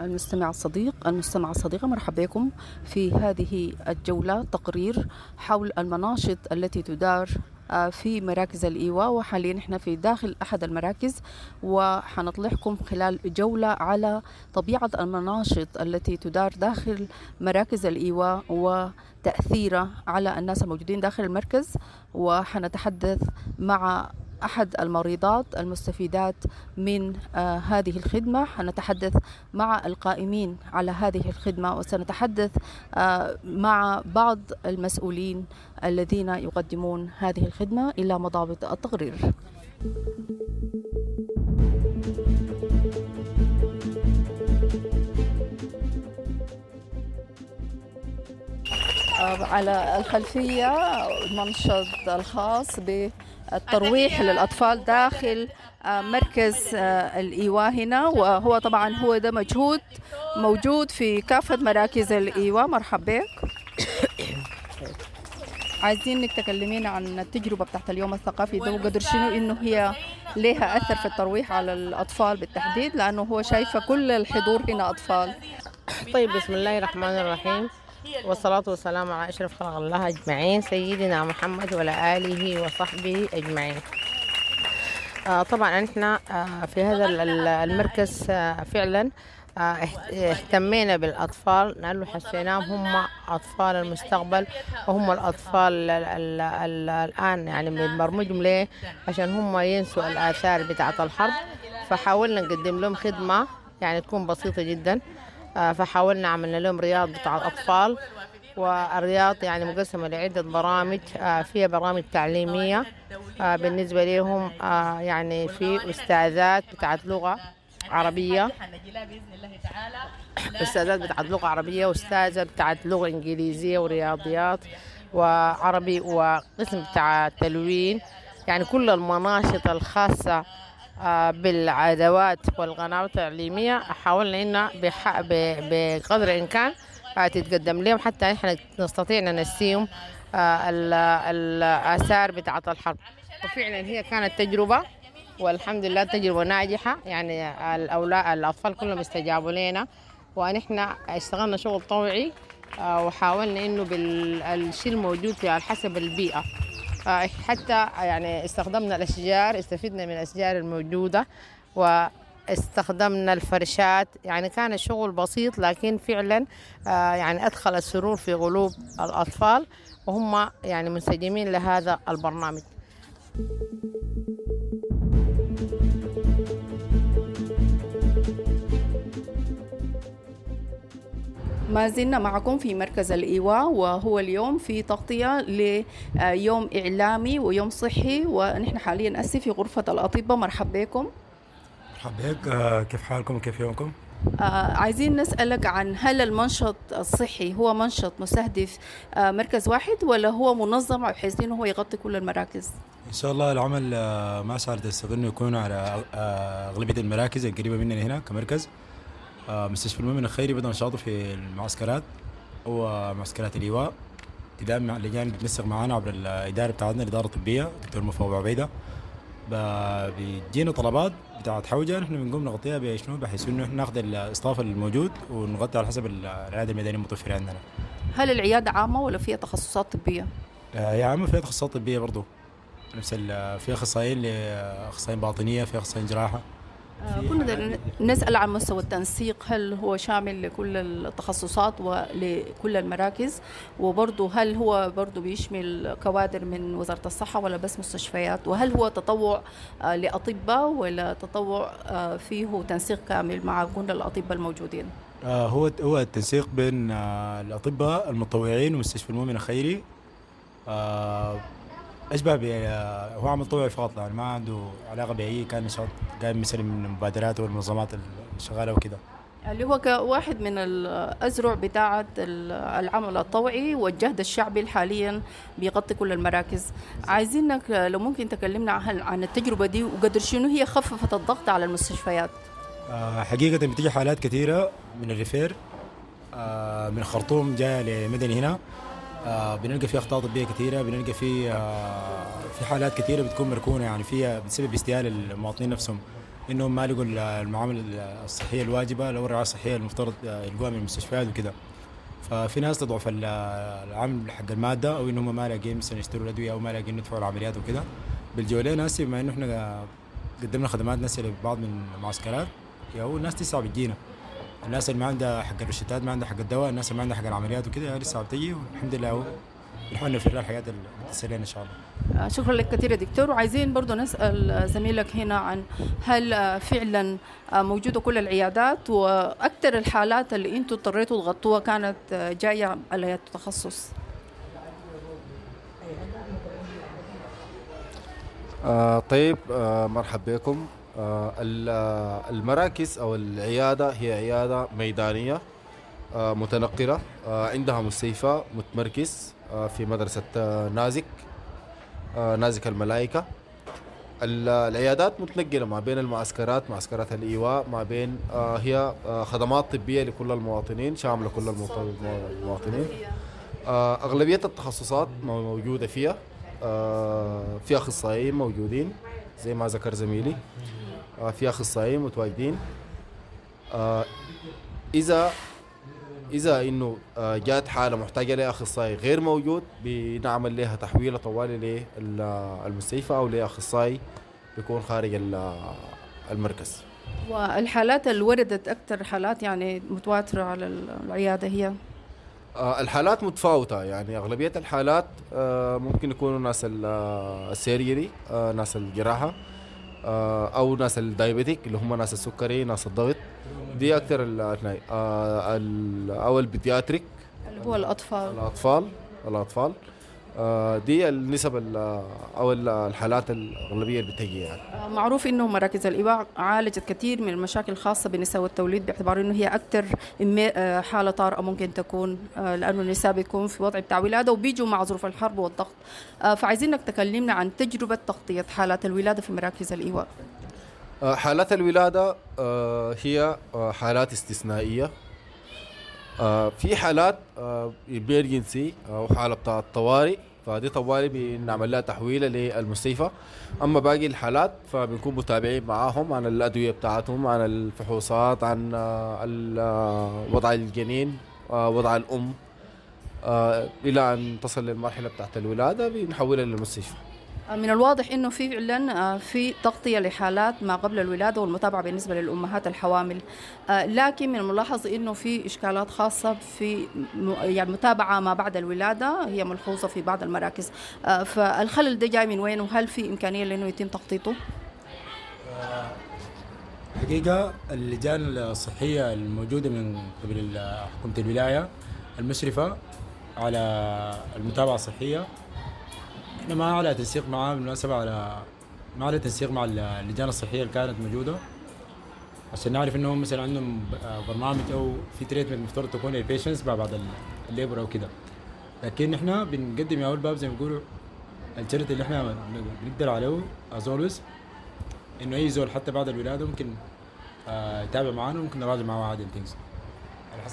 المستمع الصديق المستمع الصديقة مرحبا بكم في هذه الجولة تقرير حول المناشط التي تدار آه، في مراكز الإيواء. وحاليا إحنا في داخل أحد المراكز وحنطلعكم خلال جولة على طبيعة المناشط التي تدار داخل مراكز الإيواء وتأثيرها على الناس الموجودين داخل المركز. وحنتحدث مع أحد المريضات المستفيدات من آه هذه الخدمة. حنتحدث مع القائمين على هذه الخدمة وسنتحدث آه مع بعض المسؤولين الذين يقدمون هذه الخدمة إلى مضابط التقرير. آه، على الخلفية المنشط الخاص بالترويح للأطفال داخل آه، مركز آه، الإيواء هنا وهو طبعا هو ده مجهود موجود في كافة مراكز الإيواء. مرحب بك. عايزين انك تكلمينا عن التجربة بتاعت اليوم الثقافي ده وقدر شنو إنه هي لها أثر في الترويح على الأطفال بالتحديد؟ لأنه هو شايفة كل الحضور هنا أطفال. طيب بسم الله الرحمن الرحيم. والصلاة والسلام على أشرف خلق الله أجمعين سيدنا محمد وعلى آله وصحبه أجمعين. آه طبعا إحنا آه في هذا المركز آه فعلا اهتمينا بالأطفال لأنه حسيناهم هم أطفال المستقبل وهم الأطفال ال ال ال الآن يعني بنبرمجهم ليه؟ عشان هم ينسوا الآثار بتاعة الحرب. فحاولنا نقدم لهم خدمة يعني تكون بسيطة جدا. فحاولنا عملنا لهم رياض بتاع الأطفال. والرياض يعني مقسمة لعدة برامج فيها برامج تعليمية بالنسبة لهم يعني في أستاذات بتاعت لغة عربية. أستاذات بتاعت لغة عربية وأستاذة بتاعت لغة إنجليزية ورياضيات وعربي وقسم بتاع تلوين يعني كل المناشط الخاصة بالعدوات والقنوات التعليمية حاولنا إن بقدر الإمكان تتقدم لهم حتى إحنا نستطيع أن نسيهم الآثار بتاعة الحرب. وفعلا هي كانت تجربة والحمد لله تجربة ناجحة. يعني الأولاد الأطفال كلهم استجابوا لنا. ونحن اشتغلنا شغل طوعي وحاولنا إنه بالشيء الموجود في حسب البيئة. حتى يعني استخدمنا الأشجار استفدنا من الأشجار الموجودة واستخدمنا الفرشات يعني كان الشغل بسيط لكن فعلا يعني أدخل السرور في قلوب الأطفال وهم يعني منسجمين لهذا البرنامج. ما زلنا معكم في مركز الإيواء وهو اليوم في تغطية ليوم إعلامي ويوم صحي ونحن حاليا أسي في غرفة الأطباء. مرحبا بكم. مرحبا بك. كيف حالكم؟ وكيف يومكم؟ آه عايزين نسألك عن هل المنشط الصحي هو منشط مستهدف آه مركز واحد ولا هو منظم بحيث إنه هو يغطي كل المراكز؟ إن شاء الله العمل آه ما صار تستطيع انه يكون على أغلبية المراكز القريبة مننا هنا كمركز. مستشفى المؤمن الخيري بدأ نشاطه في المعسكرات ومعسكرات الإيواء. مع اللجان بتنسق معانا عبر الإدارة بتاعتنا الإدارة الطبية دكتور مفوض عبيدة. بيجينا طلبات بتاعت حوجة نحن بنقوم نغطيها بشنو بحيث إنه إحنا ناخذ الاستاف الموجود ونغطي على حسب العيادة الميدانية المتوفرة عندنا. هل العيادة عامة ولا فيها تخصصات طبية؟ هي عامة فيها تخصصات طبية برضو. نفس في أخصائيين أخصائيين باطنية في أخصائيين جراحة. كنا نسأل عن مستوى التنسيق هل هو شامل لكل التخصصات ولكل المراكز؟ وبرضه هل هو برضه بيشمل كوادر من وزارة الصحة ولا بس مستشفيات؟ وهل هو تطوع لأطباء ولا تطوع فيه تنسيق كامل مع كل الأطباء الموجودين؟ هو هو التنسيق بين الأطباء المتطوعين ومستشفى المؤمن الخيري. اشبه ب هو عمل طوعي فقط يعني ما عنده علاقة بأي كان نشاط قايم مثلا من المبادرات والمنظمات الشغالة وكذا اللي هو كواحد من الأزرع بتاعة العمل الطوعي والجهد الشعبي حاليا بيغطي كل المراكز. عايزينك لو ممكن تكلمنا عن التجربة دي وقدر شنو هي خففت الضغط على المستشفيات؟ حقيقة بتجي حالات كثيرة من الريفير من الخرطوم جاية لمدني هنا. آه بنلقى في أخطاء طبية كثيرة بنلقى في آه في حالات كثيرة بتكون مركونة يعني فيها بسبب استيال المواطنين نفسهم إنهم ما لقوا المعامله الصحية الواجبة أو الرعايه الصحيه المفترض يلقوها من المستشفيات وكده. ففي ناس تضعف العمل حق المادة أو إنهم ما لاقيين مثلا يشتروا الأدوية أو ما لاقيين يدفعوا العمليات وكده. بالجولين هسه بما إنه إحنا قدمنا خدمات ناس لبعض من المعسكرات هو الناس لسه بتجينا الناس اللي ما عندها حق الروشتات ما عندها حق الدواء الناس اللي ما عندها حق العمليات وكده لسه بتجي والحمد لله بنحاول نفر الحياة اللي إن شاء الله. آه، شكرا لك كثير يا دكتور. وعايزين برضه نسأل زميلك هنا عن هل فعلا موجودة كل العيادات وأكثر الحالات اللي أنتم اضطريتوا تغطوها كانت جاية على التخصص آه طيب آه مرحبا بكم. آه المراكز أو العيادة هي عيادة ميدانية آه متنقلة آه عندها مستشفى متمركز آه في مدرسة آه نازك آه نازك الملائكة. العيادات متنقلة ما بين المعسكرات معسكرات الإيواء ما بين آه هي آه خدمات طبية لكل المواطنين شاملة كل المواطنين. آه أغلبية التخصصات موجودة فيها آه في أخصائيين موجودين زي ما ذكر زميلي. آه في اخصائيين متواجدين. آه إذا إذا إنه آه جات حالة محتاجه لاخصائي غير موجود بنعمل لها تحويله طوالي للمستشفى أو لاخصائي بيكون خارج المركز. والحالات اللي وردت أكثر حالات يعني متواترة على العيادة هي؟ آه الحالات متفاوتة. يعني أغلبية الحالات ممكن يكونوا ناس ال surgery ناس الجراحة. آه أو ناس ال diabetic اللي هم ناس السكري ناس الضغط. دي أكثر آه أو ال pediatric. اللي هو الأطفال. الأطفال. الأطفال. دي النسب أو الحالات الأغلبية اللي بتجي يعني. معروف إنه مراكز الايواء عالجت كثير من المشاكل الخاصة بالنساء والتوليد باعتبار إنه هي أكثر حالة طارئة ممكن تكون لأنه النساء بيكون في وضع بتاع ولاده وبيجوا مع ظروف الحرب والضغط. فعايزينك تكلمنا عن تجربة تغطية حالات الولادة في مراكز الايواء حالات الولادة هي حالات استثنائية. آه في حالات آه بيرجنسي أو حالة بتاع الطوارئ. فدي طوالي بنعمل لها تحويله للمستشفى. أما باقي الحالات فبنكون متابعين معاهم عن الأدوية بتاعتهم عن الفحوصات عن آه وضع الجنين آه وضع الأم آه إلى أن تصل للمرحلة بتاعت الولادة بنحولها للمستشفى. من الواضح إنه فعلا في تغطية لحالات ما قبل الولادة والمتابعة بالنسبة للأمهات الحوامل. لكن من الملاحظ إنه في إشكالات خاصة في يعني متابعة ما بعد الولادة هي ملحوظة في بعض المراكز. فالخلل ده جاي من وين؟ وهل في إمكانية لإنه يتم تخطيطه؟ حقيقة اللجان الصحية الموجودة من قبل حكومة الولاية المشرفة على المتابعة الصحية إحنا ما على تنسيق معاه بالمناسبة على ما على تنسيق مع اللجان الصحية اللي كانت موجودة. عشان نعرف إنهم مثلا عندهم برنامج أو في treatment المفترض تكون لل patients بعد ال labour أو كده. لكن إحنا بنقدم يا أول باب زي ما بيقولوا الشرط اللي إحنا بنقدر عليه as well as إنه أي زول حتى بعد الولادة ممكن يتابع معانا وممكن نراجع معاه عادي things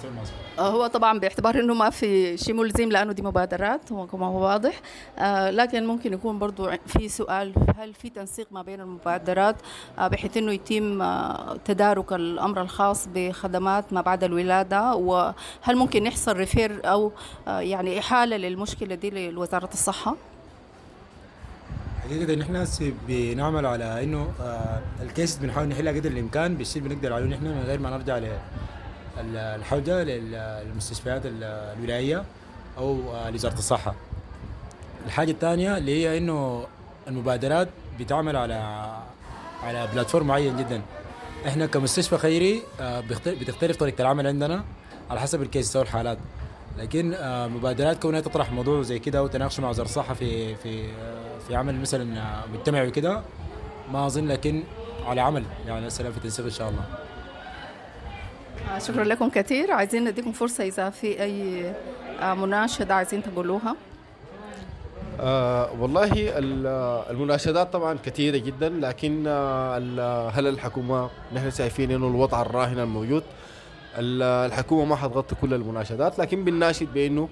المناسبة هو طبعا باعتبار إنه ما في شيء ملزم لأنه دي مبادرات كما هو واضح آه لكن ممكن يكون برضو في سؤال هل في تنسيق ما بين المبادرات آه بحيث إنه يتم آه تدارك الأمر الخاص بخدمات ما بعد الولادة وهل ممكن يحصل ريفير أو يعني إحالة للمشكلة دي لوزارة الصحة؟ حقيقة نحن بنعمل على إنه الكيس بنحاول نحلها قدر الإمكان بالشيء بنقدر عليه نحن من غير ما نرجع الحوجة للمستشفيات الولاية أو لوزارة الصحة. الحاجة الثانية اللي هي إنه المبادرات بتعمل على على بلاتفورم معين جدا. إحنا كمستشفى خيري بتختلف طريقة العمل عندنا على حسب الكيس أو الحالات. لكن مبادرات كونها تطرح موضوع زي كده وتناقش مع وزارة الصحة في في في عمل مثلا مجتمعي وكده ما أظن لكن على عمل. يعني السلام في تنسيق إن شاء الله. شكرا لكم كثير. عايزين نديكم فرصة إذا في أي مناشدة عايزين تقولوها. آه والله المناشدات طبعا كثيرة جدا لكن آه هل الحكومة نحن شايفين إنه الوضع الراهن الموجود. الحكومة ما حتغطي كل المناشدات لكن بنناشد بإنه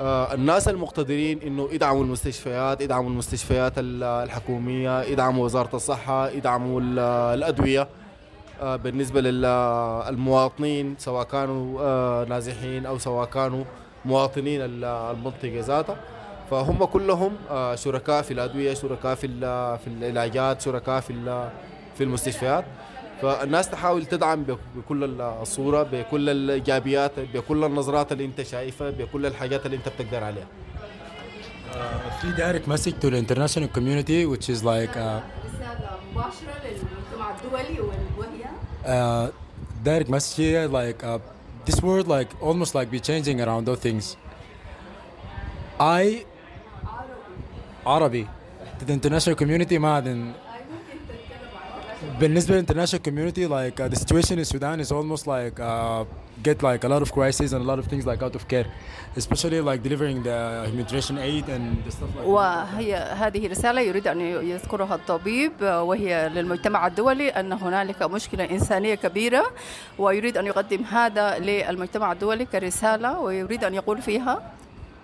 آه الناس المقتدرين إنه يدعموا المستشفيات يدعموا المستشفيات الحكومية يدعموا وزارة الصحة يدعموا الأدوية. آه، بالنسبة للمواطنين سواء كانوا آه، نازحين أو سواء كانوا مواطنين ال- المنطقة ذاتها. فهم كلهم آه، شركاء في الأدوية شركاء في في العلاجات شركاء في في المستشفيات. فالناس تحاول تدعم بك- بكل الصورة بكل الإيجابيات بكل النظرات اللي أنت شايفها بكل الحاجات اللي أنت بتقدر عليها. في direct message to the international community which is like uh, رسالة مباشرة للمجتمع الدولي وهي uh, direct message here like uh, this world like almost like be changing around those things I عربي to the international community ما أدن بالنسبة للinternational community like uh, the situation in Sudan is almost like uh, get like a lot of crises and a lot of things like out of care especially like delivering the humanitarian aid and the stuff like. وهي هذه رسالة يريد أن يذكرها الطبيب وهي للمجتمع الدولي أن هنالك مشكلة إنسانية كبيرة ويريد أن يقدم هذا للمجتمع الدولي كرسالة ويريد أن يقول فيها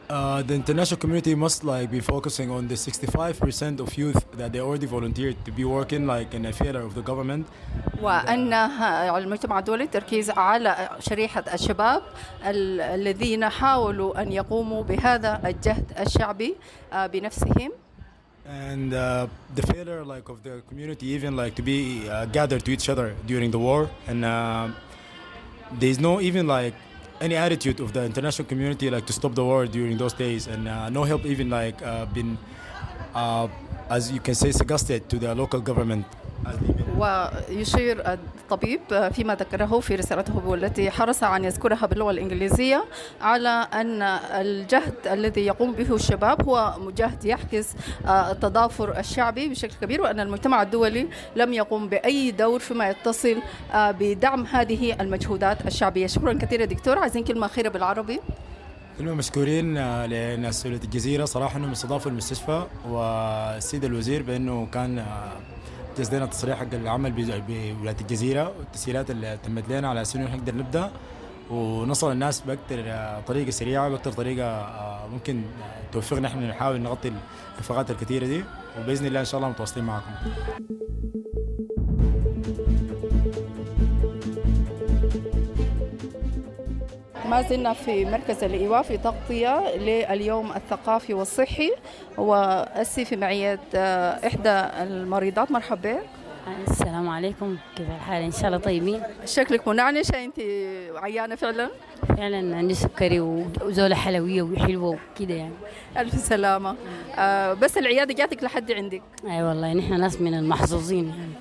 Uh, the international community must like be focusing on the 65% of youth that they already volunteered to be working like in a theater of the government. وأن ه- المجتمع الدولي التركيز على شريحة الشباب ال- الذين حاولوا أن يقوموا بهذا الجهد الشعبي آه، بنفسهم And uh, the failure like of the community even like to be uh, gathered to each other during the war and uh, there's no even like any attitude of the international community like to stop the war during those days. And uh, no help even like uh, been uh, as you can say suggested to the local government ويشير الطبيب فيما ذكره في رسالته والتي حرص أن يذكرها باللغة الإنجليزية على أن الجهد الذي يقوم به الشباب هو جهد يعكس آه، التضافر الشعبي بشكل كبير وأن المجتمع الدولي لم يقوم بأي دور فيما يتصل آه، بدعم هذه المجهودات الشعبية. شكرا كثيرا دكتور. عايزين كلمة أخيرة بالعربي. كلنا مشكورين آه، لناس الجزيرة. صراحة إنهم استضافوا المستشفى والسيد الوزير بأنه كان جهز لنا حق العمل بولاية الجزيرة والتسهيلات اللي تمت لنا على أساس انه نقدر نبدأ ونصل الناس باكثر آه، طريقة سريعة باكثر طريقة آه، ممكن آه، توفقنا إحنا نحاول نغطي الانفاقات الكثيرة دي وبإذن الله إن شاء الله متواصلين معكم. ما زلنا في مركز الإيواء في تغطية لليوم الثقافي والصحي. وأسي في معية آه، إحدى المريضات. مرحبا. بك السلام عليكم. كيف الحال؟ إن شاء الله طيبين. شكلك منعنشة أنت عيانة فعلا؟ فعلا عندي سكري و- وزولة حلوية وحلوة وكده يعني. ألف سلامة. آه بس العيادة جاتك لحد عندك. أي والله نحن ناس من المحظوظين يعني.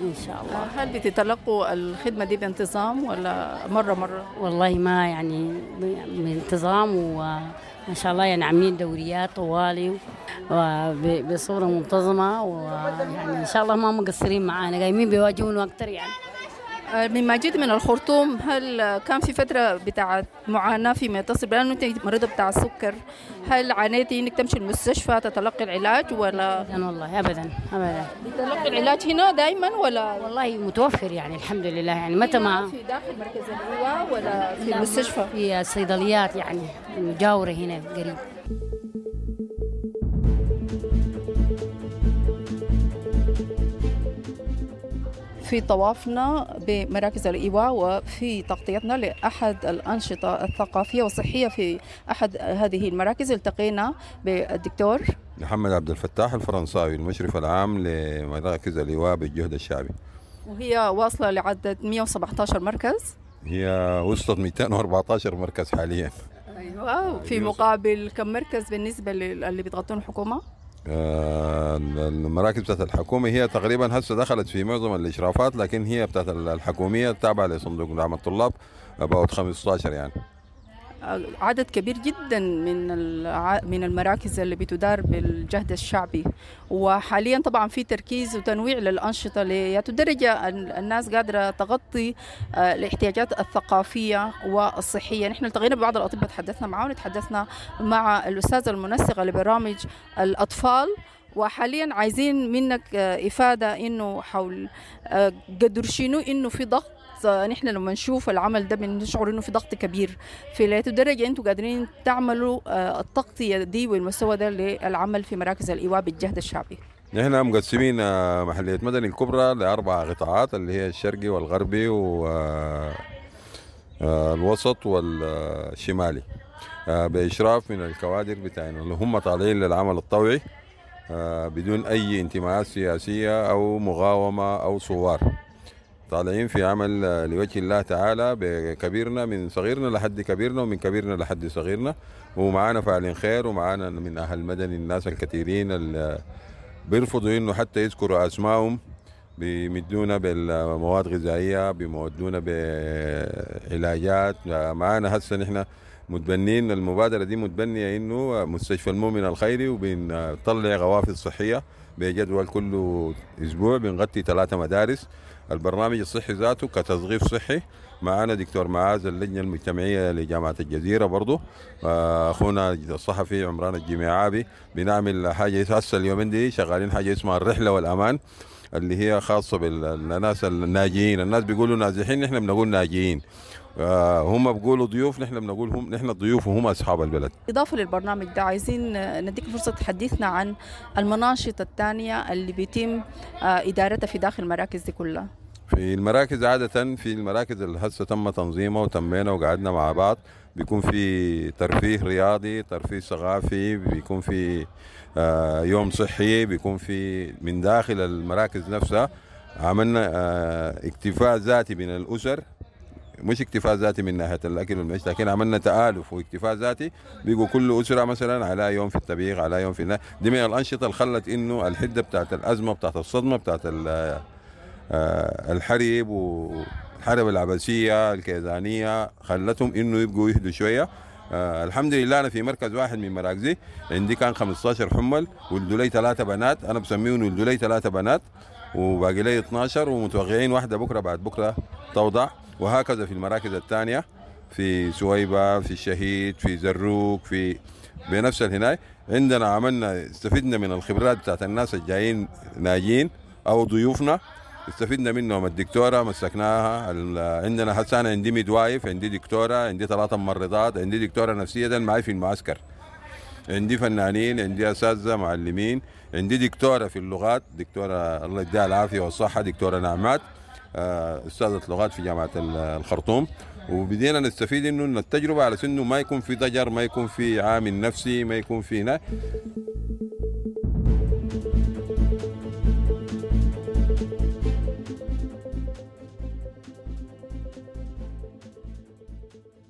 إن شاء الله. آه، هل بتتلقوا الخدمة دي بانتظام ولا مرة مرة؟ والله ما يعني بانتظام وما شاء الله يعني عاملين دوريات طوالي وبصورة منتظمة ويعني إن شاء الله ما مقصرين معانا قايمين بيواجهونا أكثر يعني. آه لما جيت من الخرطوم هل كان في فترة بتاعت معاناة فيما يتصل بأنه أنت مريضة بتاع السكر؟ هل عانيتي إنك تمشي المستشفى تتلقي العلاج ولا؟ ابدا والله ابدا ابدا. تتلقي العلاج هنا دائما ولا؟ والله متوفر يعني الحمد لله يعني. متى ما في داخل مركز الإيواء ولا في المستشفى؟ في الصيدليات يعني المجاورة هنا قريب. في طوافنا بمراكز الإيواء وفي تغطيتنا لأحد الأنشطة الثقافية والصحية في أحد هذه المراكز. التقينا بالدكتور محمد عبد الفتاح الفرنساوي المشرف العام لمراكز اللواء بالجهد الشعبي. وهي واصلة لعدد 117 مركز. هي وصلت 214 مركز حاليا. أيوة في مقابل كم مركز بالنسبة للي بتغطون الحكومة؟ آه، المراكز بتاعت الحكومة هي تقريبا هسه دخلت في معظم الإشرافات لكن هي بتاعت الحكومية التابعة لصندوق دعم الطلاب about 15 يعني. عدد كبير جدا من من المراكز اللي بتدار بالجهد الشعبي. وحاليا طبعا في تركيز وتنويع للأنشطة لدرجه أن الناس قادرة تغطي آه، الاحتياجات الثقافية والصحية. نحن التقينا ببعض الأطباء تحدثنا معهم تحدثنا مع الأستاذة المنسقة لبرامج الأطفال. وحاليا عايزين منك آه، إفادة إنه حول آه، قدر شنو إنه في ضغط آه، نحن لما نشوف العمل ده بنشعر إنه في ضغط كبير. في لا درجه أنتم قادرين تعملوا آه، التغطية دي والمستوى ده للعمل في مراكز الإيواء بالجهد الشعبي. نحن مقسمين آه، محلية مدني الكبرى لأربع قطاعات اللي هي الشرقي والغربي والوسط والشمالي. بإشراف من الكوادر بتاعنا اللي هم طالعين للعمل الطوعي بدون أي انتماءات سياسية أو مغاومة أو صوار طالعين في عمل لوجه الله تعالى بكبيرنا من صغيرنا لحد كبيرنا ومن كبيرنا لحد صغيرنا. ومعانا فاعلين خير ومعانا من أهل مدني الناس الكثيرين اللي بيرفضوا إنه حتى يذكروا اسمائهم بيمدونا بالمواد غذائية بيمدونا بعلاجات. معانا هسه نحن متبنين المبادرة دي متبنية إنه مستشفى المؤمن الخيري وبنطلع غوافل صحية بجدول كل أسبوع بنغطي ثلاثة مدارس. البرنامج الصحي ذاته كتوظيف صحي. معانا دكتور معاذ اللجنة المجتمعية لجامعة الجزيرة برضه آه، أخونا الصحفي عمران الجميعابي بنعمل حاجة هسه اليومين دي شغالين حاجة اسمها الرحلة والأمان اللي هي خاصة بالناس الناجيين الناس بيقولوا نازحين نحن بنقول ناجيين آه، هم بيقولوا ضيوف نحن بنقول هم نحن الضيوف وهم أصحاب البلد. إضافة للبرنامج ده عايزين نديك فرصة تحدثنا عن المناشط الثانية اللي بيتم آه، إدارتها في داخل المراكز دي كلها. في المراكز عادة في المراكز اللي هسه تم تنظيمها وتمينا وقعدنا مع بعض بيكون في ترفيه رياضي ترفيه ثقافي بيكون في آه، يوم صحي بيكون في من داخل المراكز نفسها عملنا آه، اكتفاء ذاتي بين الأسر. مش اكتفاء ذاتي من ناحية الأكل والمعيشة لكن عملنا تآلف واكتفاء ذاتي. بيقوا كل أسرة مثلا على يوم في الطبيخ على يوم في النا- دي من الأنشطة اللي خلت إنه الحدة بتاعت الأزمة بتاعت الصدمة بتاعت الحرب والحرب العباسية الكيزانية خلتهم إنه يبقوا يهدوا شوية. آه الحمد لله أنا في مركز واحد من مراكزي. عندي كان 15 حمل ولدوا لي ثلاثة بنات. أنا بسميهم ولدوا لي ثلاثة بنات وباقي لي 12 ومتوقعين واحدة بكرة بعد بكرة توضع. وهكذا في المراكز الثانية في سويبة في الشهيد في زروق في بنفس الهناي عندنا عملنا استفدنا من الخبرات بتاعت الناس الجايين ناجين أو ضيوفنا. استفدنا منهم الدكتورة مسكناها. عندنا هسه أنا عندي ميدوايف عندي دكتورة عندي ثلاثة ممرضات عندي دكتورة نفسيه ده معي في المعسكر. عندي فنانين عندي أساتذة معلمين عندي دكتورة في اللغات دكتورة الله يديها العافية والصحة دكتورة نعمات آه، أستاذة لغات في جامعة ال- الخرطوم. وبدينا نستفيد إنه التجربة على انه ما يكون في ضجر ما يكون في عامل نفسي ما يكون في هنا.